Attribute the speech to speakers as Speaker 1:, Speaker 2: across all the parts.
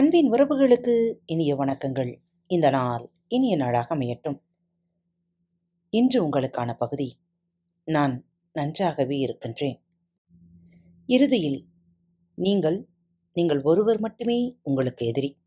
Speaker 1: அன்பின் உறவுகளுக்கு இனிய வணக்கங்கள். இந்த நாள் இனிய நாளாக அமையட்டும். இன்று உங்களுக்கான பகுதி நான் நன்றாகவே இருக்கின்றேன். இறுதியில் நீங்கள் நீங்கள் ஒருவர் மட்டுமே உங்களுக்கு எதிரி.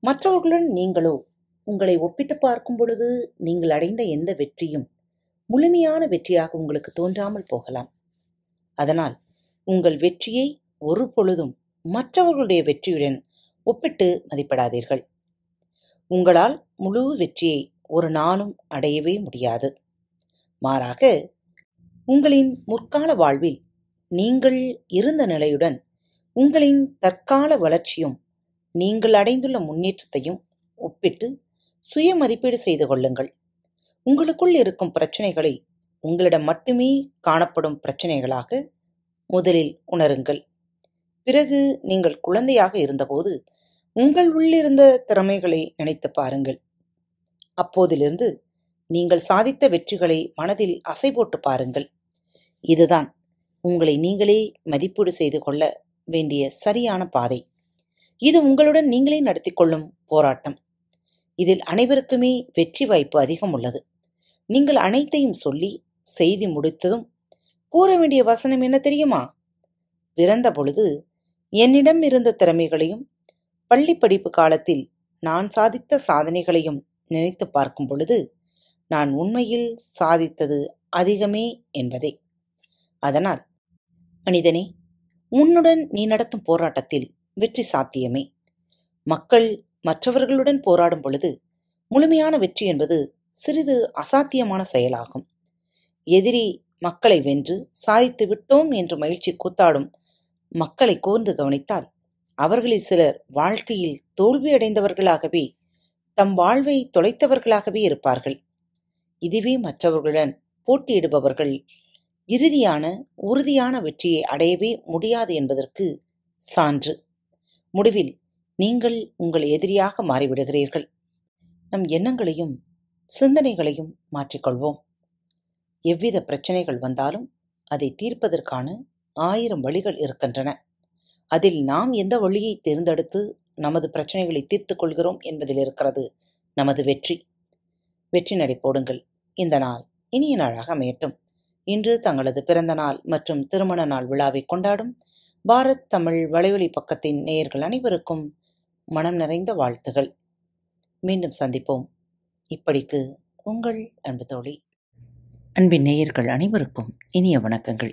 Speaker 1: மற்றவர்களுடன் நீங்களோ உங்களை ஒப்பிட்டு பார்க்கும் பொழுது நீங்கள் அடைந்த எந்த வெற்றியும் முழுமையான வெற்றியாக உங்களுக்கு தோன்றாமல் போகலாம். அதனால் உங்கள் வெற்றியை ஒரு பொழுதும் மற்றவர்களுடைய வெற்றியுடன் ஒப்பிட்டு மதிப்பிடாதீர்கள். உங்களால் முழு வெற்றியை ஒரு நாளும் அடையவே முடியாது. மாறாக உங்களின் முற்கால வாழ்வில் நீங்கள் இருந்த நிலையுடன் உங்களின் தற்கால வளர்ச்சியும் நீங்கள் அடைந்துள்ள முன்னேற்றத்தையும் ஒப்பிட்டு சுய மதிப்பீடு செய்து கொள்ளுங்கள். உங்களுக்குள் இருக்கும் பிரச்சனைகளை உங்களிடம் மட்டுமே காணப்படும் பிரச்சனைகளாக முதலில் உணருங்கள். பிறகு நீங்கள் குழந்தையாக இருந்தபோது உங்கள் உள்ளிருந்த திறமைகளை நினைத்து பாருங்கள். அப்போதிலிருந்து நீங்கள் சாதித்த வெற்றிகளை மனதில் அசை போட்டு பாருங்கள். இதுதான் உங்களை நீங்களே மதிப்பீடு செய்து கொள்ள வேண்டிய சரியான பாதை. இது உங்களுடன் நீங்களே நடத்தி கொள்ளும் போராட்டம். இதில் அனைவருக்குமே வெற்றி வாய்ப்பு அதிகம் உள்ளது. நீங்கள் அனைத்தையும் சொல்லி செய்தி முடித்ததும் கூற வேண்டிய வசனம் என்ன தெரியுமா? பிறந்த பொழுது என்னிடம் இருந்த திறமைகளையும் பள்ளி படிப்பு காலத்தில் நான் சாதித்த சாதனைகளையும் நினைத்து பார்க்கும் பொழுது நான் உண்மையில் சாதித்தது அதிகமே என்பதே. அதனால் மனிதனே உன்னுடன் நீ நடத்தும் போராட்டத்தில் வெற்றி சாத்தியமே. மக்கள் மற்றவர்களுடன் போராடும் பொழுது முழுமையான வெற்றி என்பது சிறிது அசாத்தியமான செயலாகும். எதிரி மக்களை வென்று சாதித்து விட்டோம் என்று மகிழ்ச்சி கூத்தாடும் மக்களை கூர்ந்து கவனித்தால் அவர்களில் சிலர் வாழ்க்கையில் தோல்வியடைந்தவர்களாகவே தம் வாழ்வை தொலைத்தவர்களாகவே இருப்பார்கள். இதுவே மற்றவர்களுடன் போட்டியிடுபவர்கள் இறுதியான உறுதியான வெற்றியை அடையவே முடியாது என்பதற்கு சான்று. முடிவில் நீங்கள் உங்கள் எதிரியாக மாறிவிடுகிறீர்கள். நம் எண்ணங்களையும் சிந்தனைகளையும் மாற்றிக்கொள்வோம். எவ்வித பிரச்சனைகள் வந்தாலும் அதை தீர்ப்பதற்கான ஆயிரம் வழிகள் இருக்கின்றன. அதில் நாம் எந்த வழியை தேர்ந்தெடுத்து நமது பிரச்சனைகளை தீர்த்து கொள்கிறோம் என்பதில் இருக்கிறது நமது வெற்றி. வெற்றி நடை போடுங்கள். இந்த நாள் இனிய நாளாக அமையட்டும். இன்று தங்களது பிறந்த நாள் மற்றும் திருமண நாள் விழாவை கொண்டாடும் பாரத் தமிழ் வலைவழி பக்கத்தின் நேயர்கள் அனைவருக்கும் மனம் நிறைந்த வாழ்த்துகள். மீண்டும் சந்திப்போம். இப்படிக்கு உங்கள் அன்பு தோழி. அன்பின் நேயர்கள் அனைவருக்கும் இனிய வணக்கங்கள்.